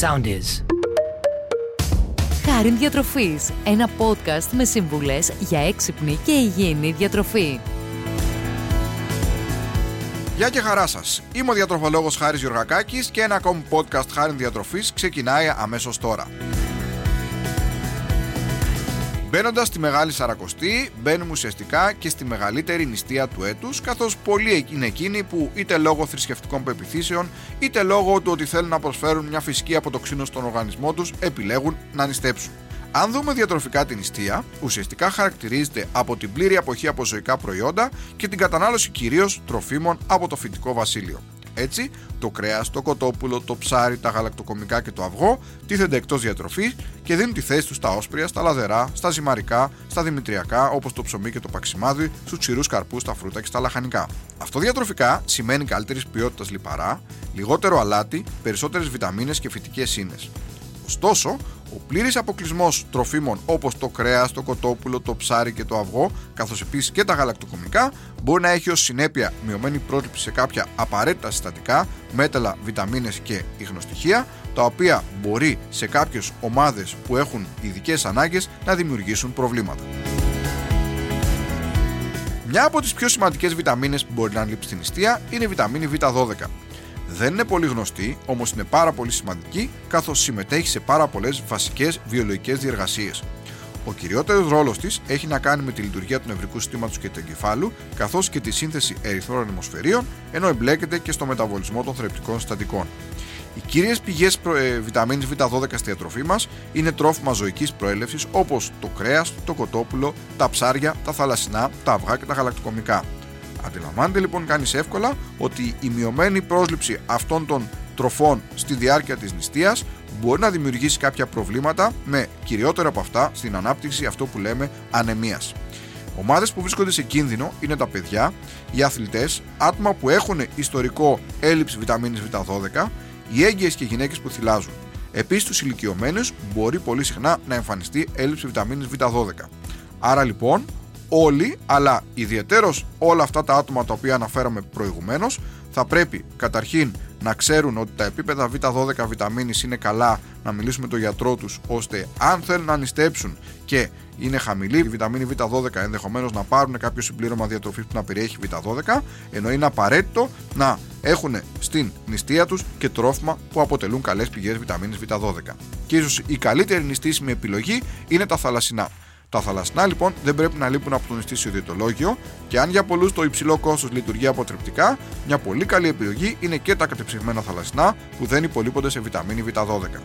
sound is. Χάριν Διατροφής, ένα podcast με σύμβουλες για έξυπνη και υγιεινή διατροφή. Γεια και χαρά σας. Είμαι ο διατροφολόγος Χάρης Γιωργακάκης και ένα ακόμη podcast Χάριν Διατροφής ξεκινάει αμέσως τώρα. Μπαίνοντας στη Μεγάλη Σαρακοστή, μπαίνουμε ουσιαστικά και στη μεγαλύτερη νηστεία του έτους, καθώς πολλοί είναι εκείνοι που είτε λόγω θρησκευτικών πεπιθήσεων, είτε λόγω του ότι θέλουν να προσφέρουν μια φυσική αποτοξίνο στον οργανισμό τους, επιλέγουν να νηστέψουν. Αν δούμε διατροφικά την νηστεία, ουσιαστικά χαρακτηρίζεται από την πλήρη αποχή από ζωικά προϊόντα και την κατανάλωση κυρίως τροφίμων από το φυτικό βασίλειο. Έτσι, το κρέα, το κοτόπουλο, το ψάρι, τα γαλακτοκομικά και το αυγό τίθενται εκτός διατροφής και δίνουν τη θέση τους στα όσπρια, στα λαδερά, στα ζυμαρικά, στα δημητριακά όπως το ψωμί και το παξιμάδι, στους ξηρούς καρπούς, στα φρούτα και στα λαχανικά. Αυτό διατροφικά σημαίνει καλύτερης ποιότητας λιπαρά, λιγότερο αλάτι, περισσότερες βιταμίνες και φυτικές ίνες. Ωστόσο, ο πλήρης αποκλεισμός τροφίμων όπως το κρέας, το κοτόπουλο, το ψάρι και το αυγό, καθώς επίσης και τα γαλακτοκομικά, μπορεί να έχει ως συνέπεια μειωμένη πρόσληψη σε κάποια απαραίτητα συστατικά, μέταλλα, βιταμίνες και υγνοστοιχεία, τα οποία μπορεί σε κάποιες ομάδες που έχουν ειδικές ανάγκες να δημιουργήσουν προβλήματα. Μια από τις πιο σημαντικές βιταμίνες που μπορεί να λείψει στην νηστεία είναι η βιταμίνη Β12. Δεν είναι πολύ γνωστή, όμως είναι πάρα πολύ σημαντική, καθώς συμμετέχει σε πάρα πολλές βασικές βιολογικές διεργασίες. Ο κυριότερος ρόλος της έχει να κάνει με τη λειτουργία του νευρικού συστήματος και του εγκεφάλου, καθώς και τη σύνθεση ερυθρών αιμοσφαιρίων, ενώ εμπλέκεται και στο μεταβολισμό των θρεπτικών συστατικών. Οι κύριες πηγές ε, βιταμίνης Β12 στη διατροφή μας είναι τρόφιμα ζωικής προέλευσης όπως το κρέας, το κοτόπουλο, τα ψάρια, τα θαλασσινά, τα αυγά και τα γαλακτοκομικά. Αντιλαμβάνεται λοιπόν κανείς εύκολα ότι η μειωμένη πρόσληψη αυτών των τροφών στη διάρκεια της νηστείας μπορεί να δημιουργήσει κάποια προβλήματα με κυριότερο από αυτά στην ανάπτυξη αυτό που λέμε ανεμίας. Ομάδες που βρίσκονται σε κίνδυνο είναι τα παιδιά, οι αθλητές, άτομα που έχουν ιστορικό έλλειψη βιταμίνης Β12, οι έγκυες και οι γυναίκες που θυλάζουν. Επίσης στους ηλικιωμένους μπορεί πολύ συχνά να εμφανιστεί έλλειψη βιταμίνης Β12. Άρα λοιπόν όλοι, αλλά ιδιαίτερω όλα αυτά τα άτομα τα οποία αναφέραμε προηγουμένως, θα πρέπει καταρχήν να ξέρουν ότι τα επίπεδα Β12 βιταμίνης είναι καλά, να μιλήσουμε με τον γιατρό τους, ώστε αν θέλουν να νηστέψουν και είναι χαμηλή η βιταμίνη Β12, ενδεχομένως να πάρουν κάποιο συμπλήρωμα διατροφής που να περιέχει Β12, ενώ είναι απαραίτητο να έχουν στην νηστεία τους και τρόφιμα που αποτελούν καλές πηγές βιταμίνης Β12. Και ίσως η καλύτερη νηστήσιμη επιλογή είναι τα θαλασσινά. Τα θαλασσινά λοιπόν δεν πρέπει να λείπουν από το νηστήσιο διαιτολόγιο και αν για πολλούς το υψηλό κόστος λειτουργεί αποτρεπτικά, μια πολύ καλή επιλογή είναι και τα κατεψυγμένα θαλασσινά που δεν υπολείπονται σε βιταμίνη Β12.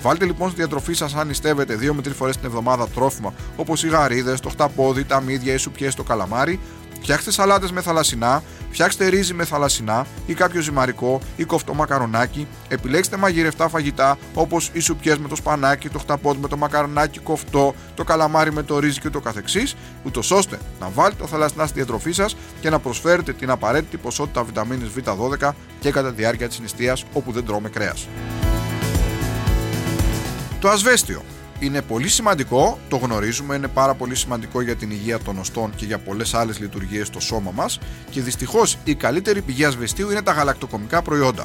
Βάλτε λοιπόν στη διατροφή σας, αν νηστεύετε 2 με 3 φορές την εβδομάδα τρόφιμα όπως οι γαρίδες, το χταπόδι, τα μύδια, οι σουπιές, το καλαμάρι, Φτιάξτε σαλάτες με θαλασσινά, φτιάξτε ρύζι με θαλασσινά ή κάποιο ζυμαρικό ή κοφτό μακαρονάκι. Επιλέξτε μαγειρευτά φαγητά όπως οι σουπιές με το σπανάκι, το χταπόδι με το μακαρονάκι κοφτό, το καλαμάρι με το ρύζι και το καθεξής, ούτως ώστε να βάλετε τα θαλασσινά στη διατροφή σας και να προσφέρετε την απαραίτητη ποσότητα βιταμίνης Β12 και κατά τη διάρκεια της νηστείας όπου δεν τρώμε κρέας. Το ασβέστιο είναι πολύ σημαντικό, το γνωρίζουμε, είναι πάρα πολύ σημαντικό για την υγεία των οστών και για πολλές άλλες λειτουργίες στο σώμα μας και δυστυχώς η καλύτερη πηγή ασβεστίου είναι τα γαλακτοκομικά προϊόντα.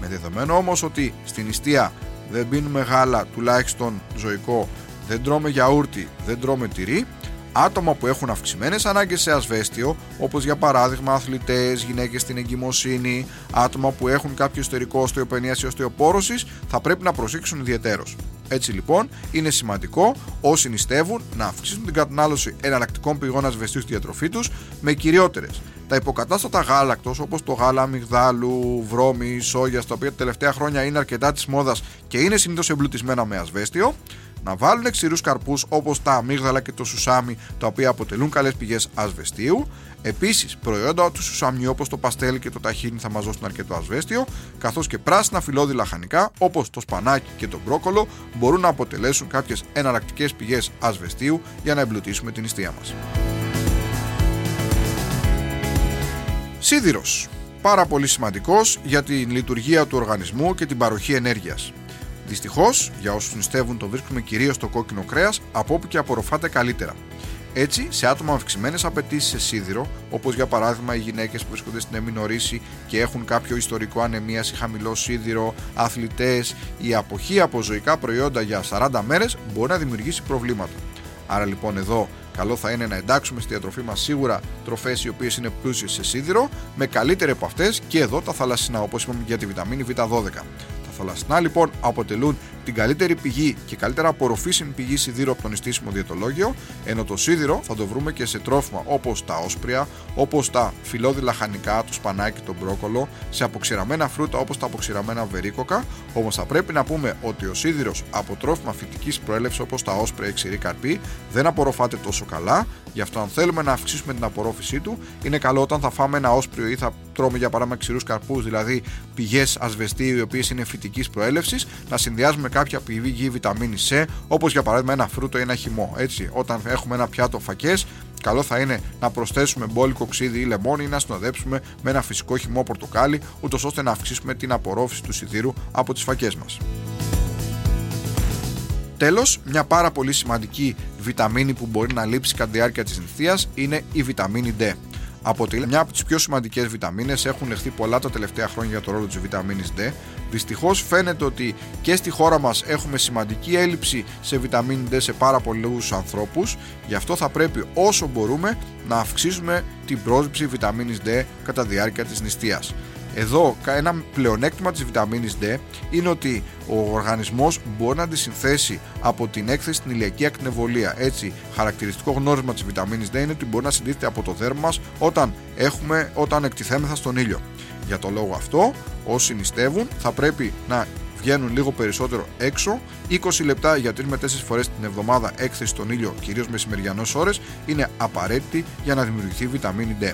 Με δεδομένο όμως ότι στην νηστεία δεν πίνουμε γάλα τουλάχιστον ζωικό, δεν τρώμε γιαούρτι, δεν τρώμε τυρί, άτομα που έχουν αυξημένες ανάγκες σε ασβέστιο, όπως για παράδειγμα αθλητές, γυναίκες στην εγκυμοσύνη, άτομα που έχουν κάποιο εσωτερικό οστεοπενίας ή οστεοπόρωσης, θα πρέπει να προσέξουν ιδιαίτερω. Έτσι λοιπόν, είναι σημαντικό όσοι νηστεύουν να αυξήσουν την κατανάλωση εναλλακτικών πηγών ασβεστίου στη διατροφή τους με κυριότερες. Τα υποκατάστατα γάλακτος όπως το γάλα αμυγδάλου, βρώμη, σόγια, τα οποία τα τελευταία χρόνια είναι αρκετά της μόδας και είναι συνήθως εμπλουτισμένα με ασβέστιο, να βάλουν ξηρούς καρπούς όπως τα αμύγδαλα και το σουσάμι, τα οποία αποτελούν καλές πηγές ασβεστίου. Επίσης, προϊόντα του σουσαμιού όπως το παστέλ και το ταχίνι θα μας δώσουν αρκετό ασβέστιο, καθώς και πράσινα φυλλώδη λαχανικά όπως το σπανάκι και το μπρόκολο μπορούν να αποτελέσουν κάποιες εναλλακτικές πηγές ασβεστίου για να εμπλουτίσουμε την νηστεία μας. Σίδηρος. Πάρα πολύ σημαντικός για την λειτουργία του οργανισμού και την παροχή ενέργειας. Δυστυχώς, για όσους νηστεύουν το βρίσκουμε κυρίως στο κόκκινο κρέας, από όπου και απορροφάται καλύτερα. Έτσι, σε άτομα με αυξημένες απαιτήσεις σε σίδηρο, όπως για παράδειγμα οι γυναίκες που βρίσκονται στην εμινορίση και έχουν κάποιο ιστορικό ανεμίας ή χαμηλό σίδηρο, αθλητές, η αποχή από ζωικά προϊόντα για 40 μέρες μπορεί να δημιουργήσει προβλήματα. Άρα λοιπόν εδώ καλό θα είναι να εντάξουμε στη διατροφή μας σίγουρα τροφές οι οποίες είναι πλούσιες σε σίδηρο, με καλύτερη από αυτές και εδώ τα θαλασσινά, όπως είπαμε για τη βιταμίνη Β12. Τα θαλασσινά λοιπόν αποτελούν την καλύτερη πηγή και καλύτερα απορροφήσιμη πηγή σιδήρου από το νηστίσιμο διαιτολόγιο, ενώ το σίδηρο θα το βρούμε και σε τρόφιμα όπως τα όσπρια, όπως τα φιλόδη λαχανικά, το σπανάκι, το μπρόκολο, σε αποξηραμένα φρούτα όπως τα αποξηραμένα βερίκοκα. Όμως θα πρέπει να πούμε ότι ο σίδηρος από τρόφιμα φυτικής προέλευσης όπως τα όσπρια ή ξηρή καρπή δεν απορροφάται τόσο καλά. Γι' αυτό, αν θέλουμε να αυξήσουμε την απορρόφησή του, είναι καλό όταν θα φάμε ένα όσπριο ή θα τρώμε για παράδειγμα ξηρούς καρπούς, δηλαδή πηγές ασβεστίου οι οποίες είναι φυτικής προέλευσης, να συνδυάζουμε κάποια πηγή βιταμίνη C, όπως για παράδειγμα ένα φρούτο ή ένα χυμό. Έτσι, όταν έχουμε ένα πιάτο φακές, καλό θα είναι να προσθέσουμε μπόλικο ξύδι ή λεμόνι ή να συνοδέψουμε με ένα φυσικό χυμό πορτοκάλι, ούτως ώστε να αυξήσουμε την απορρόφηση του σιδήρου από τις φακές μας. Τέλος, μια πάρα πολύ σημαντική βιταμίνη που μπορεί να λείψει κατά τη διάρκεια της νηστεία είναι η βιταμίνη D αποτελεί μια από τις πιο σημαντικές βιταμίνες. Έχουν λεχθεί πολλά τα τελευταία χρόνια για το ρόλο της βιταμίνης D. Δυστυχώς φαίνεται ότι και στη χώρα μας έχουμε σημαντική έλλειψη σε βιταμίνη D σε πάρα πολλούς ανθρώπους. Γι' αυτό θα πρέπει όσο μπορούμε να αυξήσουμε την πρόσληψη βιταμίνης D κατά τη διάρκεια της νηστείας. Εδώ ένα πλεονέκτημα της βιταμίνης D είναι ότι ο οργανισμός μπορεί να τη συνθέσει από την έκθεση στην ηλιακή ακτινοβολία. Έτσι, χαρακτηριστικό γνώρισμα της βιταμίνης D είναι ότι μπορεί να συντίθεται από το δέρμα μας όταν, έχουμε, όταν εκτιθέμεθα στον ήλιο. Για το λόγο αυτό, όσοι νηστεύουν θα πρέπει να βγαίνουν λίγο περισσότερο έξω. 20 λεπτά για 3 με 4 φορές την εβδομάδα έκθεση στον ήλιο, κυρίως μεσημεριανές ώρες, είναι απαραίτητη για να δημιουργηθεί βιταμίνη D.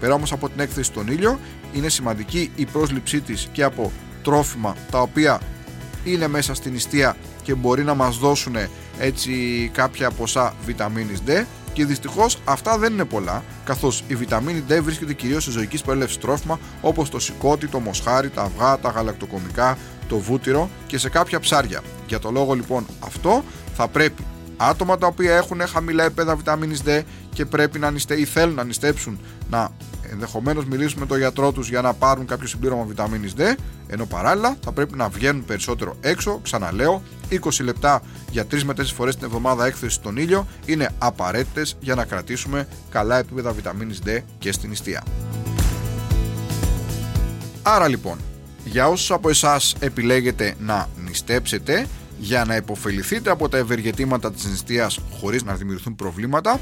Πέρα όμως από την έκθεση στον ήλιο, είναι σημαντική η πρόσληψή της και από τρόφιμα τα οποία είναι μέσα στην νηστεία και μπορεί να μας δώσουν έτσι κάποια ποσά βιταμίνης D και δυστυχώς αυτά δεν είναι πολλά, καθώς η βιταμίνη D βρίσκεται κυρίως σε ζωική προέλευση τρόφιμα όπως το σηκώτη, το μοσχάρι, τα αυγά, τα γαλακτοκομικά, το βούτυρο και σε κάποια ψάρια. Για το λόγο λοιπόν αυτό θα πρέπει άτομα τα οποία έχουν χαμηλά επίπεδα βιταμίνης D και πρέπει να νηστε, ή θέλουν να νηστέψουν να ενδεχομένως μιλήσουν με τον γιατρό τους για να πάρουν κάποιο συμπλήρωμα βιταμίνης D, ενώ παράλληλα θα πρέπει να βγαίνουν περισσότερο έξω. Ξαναλέω, 20 λεπτά για 3 με 4 φορές την εβδομάδα έκθεση στον ήλιο είναι απαραίτητες για να κρατήσουμε καλά επίπεδα βιταμίνης D και στην νηστεία. Άρα λοιπόν, για όσους από εσάς επιλέγετε να νηστέψετε, για να υποφεληθείτε από τα ευεργετήματα της νηστείας χωρίς να δημιουργηθούν προβλήματα,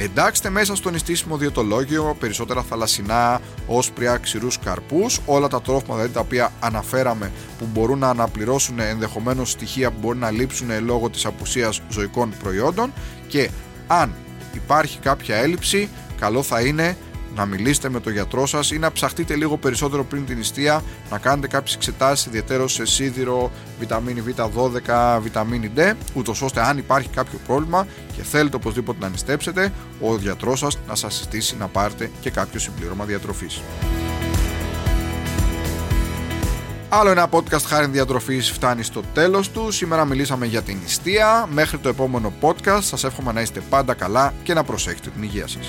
Εντάξτε μέσα στο νηστίσιμο διαιτολόγιο περισσότερα θαλασσινά, όσπρια, ξηρούς καρπούς, όλα τα τρόφιμα δηλαδή τα οποία αναφέραμε που μπορούν να αναπληρώσουν ενδεχομένως στοιχεία που μπορεί να λείψουν λόγω της απουσίας ζωικών προϊόντων και αν υπάρχει κάποια έλλειψη, καλό θα είναι να μιλήσετε με τον γιατρό σας ή να ψαχτείτε λίγο περισσότερο πριν την νηστεία, να κάνετε κάποιες εξετάσεις ιδιαίτερως σε σίδηρο, βιταμίνη Β12, βιταμίνη D, ούτως ώστε αν υπάρχει κάποιο πρόβλημα και θέλετε οπωσδήποτε να νηστέψετε, ο γιατρός σας να σας συστήσει να πάρετε και κάποιο συμπλήρωμα διατροφής. Άλλο ένα podcast χάρη διατροφής φτάνει στο τέλος του. Σήμερα μιλήσαμε για την νηστεία. Μέχρι το επόμενο podcast σας εύχομαι να είστε πάντα καλά και να προσέχετε την υγεία σας.